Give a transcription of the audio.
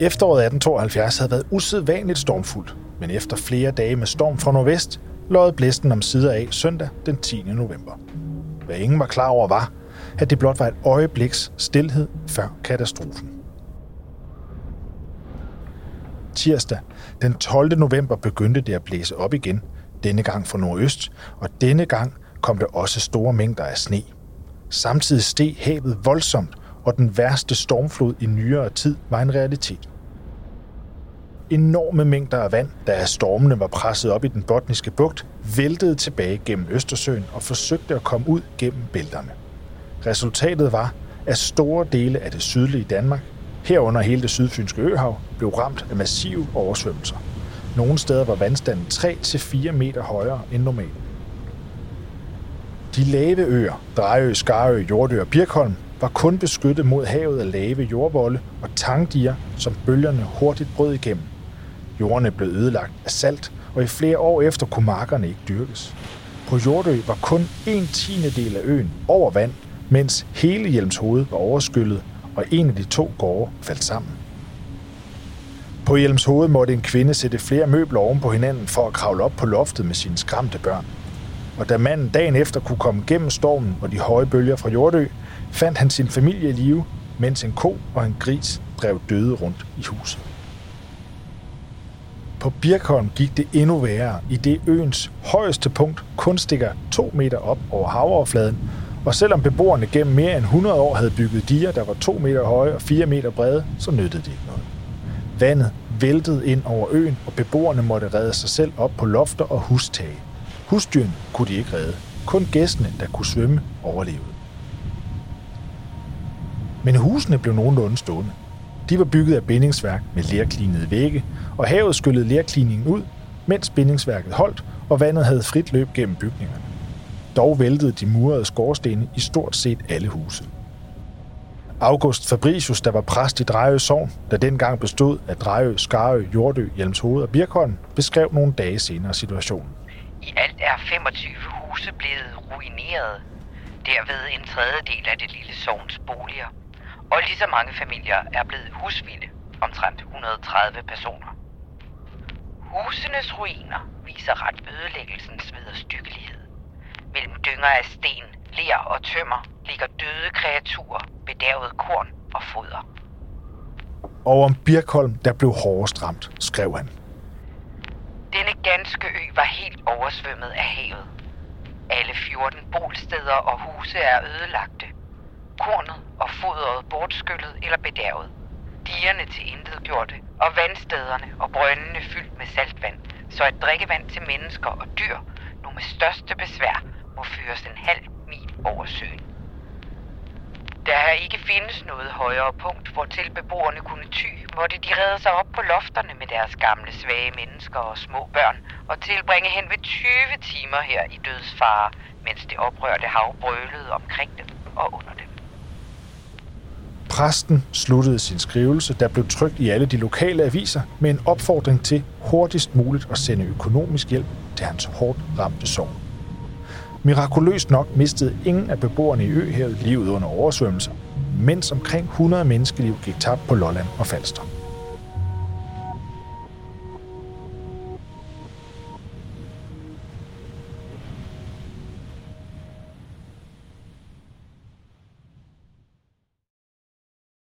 Efteråret 1872 havde været usædvanligt stormfuldt, men efter flere dage med storm fra nordvest, løjede blæsten om sider af søndag den 10. november. Hvad ingen var klar over var, at det blot var et øjebliks stillhed før katastrofen. Tirsdag den 12. november begyndte det at blæse op igen, denne gang fra nordøst, og denne gang kom der også store mængder af sne. Samtidig steg havet voldsomt, og den værste stormflod i nyere tid var en realitet. Enorme mængder af vand, der af stormene var presset op i den botniske bugt, væltede tilbage gennem Østersøen og forsøgte at komme ud gennem bælterne. Resultatet var, at store dele af det sydlige Danmark, herunder hele det sydfynske øhav, blev ramt af massive oversvømmelser. Nogle steder var vandstanden 3-4 meter højere end normalt. De lave øer, Drejø, Skarø, Jordø og Birkholm, var kun beskyttet mod havet af lave jordvolde og tangdiger, som bølgerne hurtigt brød igennem. Jordene blev ødelagt af salt, og i flere år efter kunne markerne ikke dyrkes. På Jordø var kun en tiende del af øen over vand, mens hele Hjelmshoved var overskyllet, og en af de to gårde faldt sammen. På Hjelmshoved måtte en kvinde sætte flere møbler oven på hinanden for at kravle op på loftet med sine skræmte børn. Og da manden dagen efter kunne komme gennem stormen og de høje bølger fra Jordø, fandt han sin familie i live, mens en ko og en gris drev døde rundt i huset. På Birkholm gik det endnu værre, i det øens højeste punkt kun stikker 2 meter op over havoverfladen, og selvom beboerne gennem mere end 100 år havde bygget diger, der var 2 meter høje og 4 meter brede, så nyttede det ikke noget. Vandet væltede ind over øen, og beboerne måtte redde sig selv op på lofter og hustage. Husdyrene kunne de ikke redde. Kun gæstene, der kunne svømme, overlevede. Men husene blev nogenlunde stående. De var bygget af bindingsværk med lerklinede vægge, og havet skyllede lerkliningen ud, mens bindingsværket holdt, og vandet havde frit løb gennem bygningerne. Dog væltede de murede skorstene i stort set alle huse. August Fabricius, der var præst i Drejø Sogn, der dengang bestod af Drejø, Skarø, Jordø, Hjelmshoved og Birkholm, beskrev nogle dage senere situationen. I alt er 25 huse blevet ruineret. Derved en tredjedel af det lille sovns boliger. Og lige så mange familier er blevet husvilde, omtrent 130 personer. Husenes ruiner viser ret ødelæggelsens vederstykkelighed. Mellem dynger af sten, ler og tømmer ligger døde kreaturer, bedærvet korn og foder. Og om Birkholm, der blev hårdest ramt, skrev han. Ganske ø var helt oversvømmet af havet. Alle 14 bolsteder og huse er ødelagte. Kornet og fodret bortskyllet eller bedærvet. Dierne til intet gjorte, og vandstederne og brøndene fyldt med saltvand, så at drikkevand til mennesker og dyr nu med største besvær må føres en halv mil over søen. Der ikke findes noget højere punkt, hvor til beboerne kunne ty, måtte de redde sig op på lofterne med deres gamle, svage mennesker og små børn, og tilbringe hen ved 20 timer her i dødsfare, mens det oprørte hav brølede omkring dem og under dem. Præsten sluttede sin skrivelse, der blev trykt i alle de lokale aviser, med en opfordring til hurtigst muligt at sende økonomisk hjælp til hans hårdt ramte sorg. Mirakuløst nok mistede ingen af beboerne i øhavet livet under oversvømmelser, mens omkring 100 menneskeliv gik tabt på Lolland og Falster.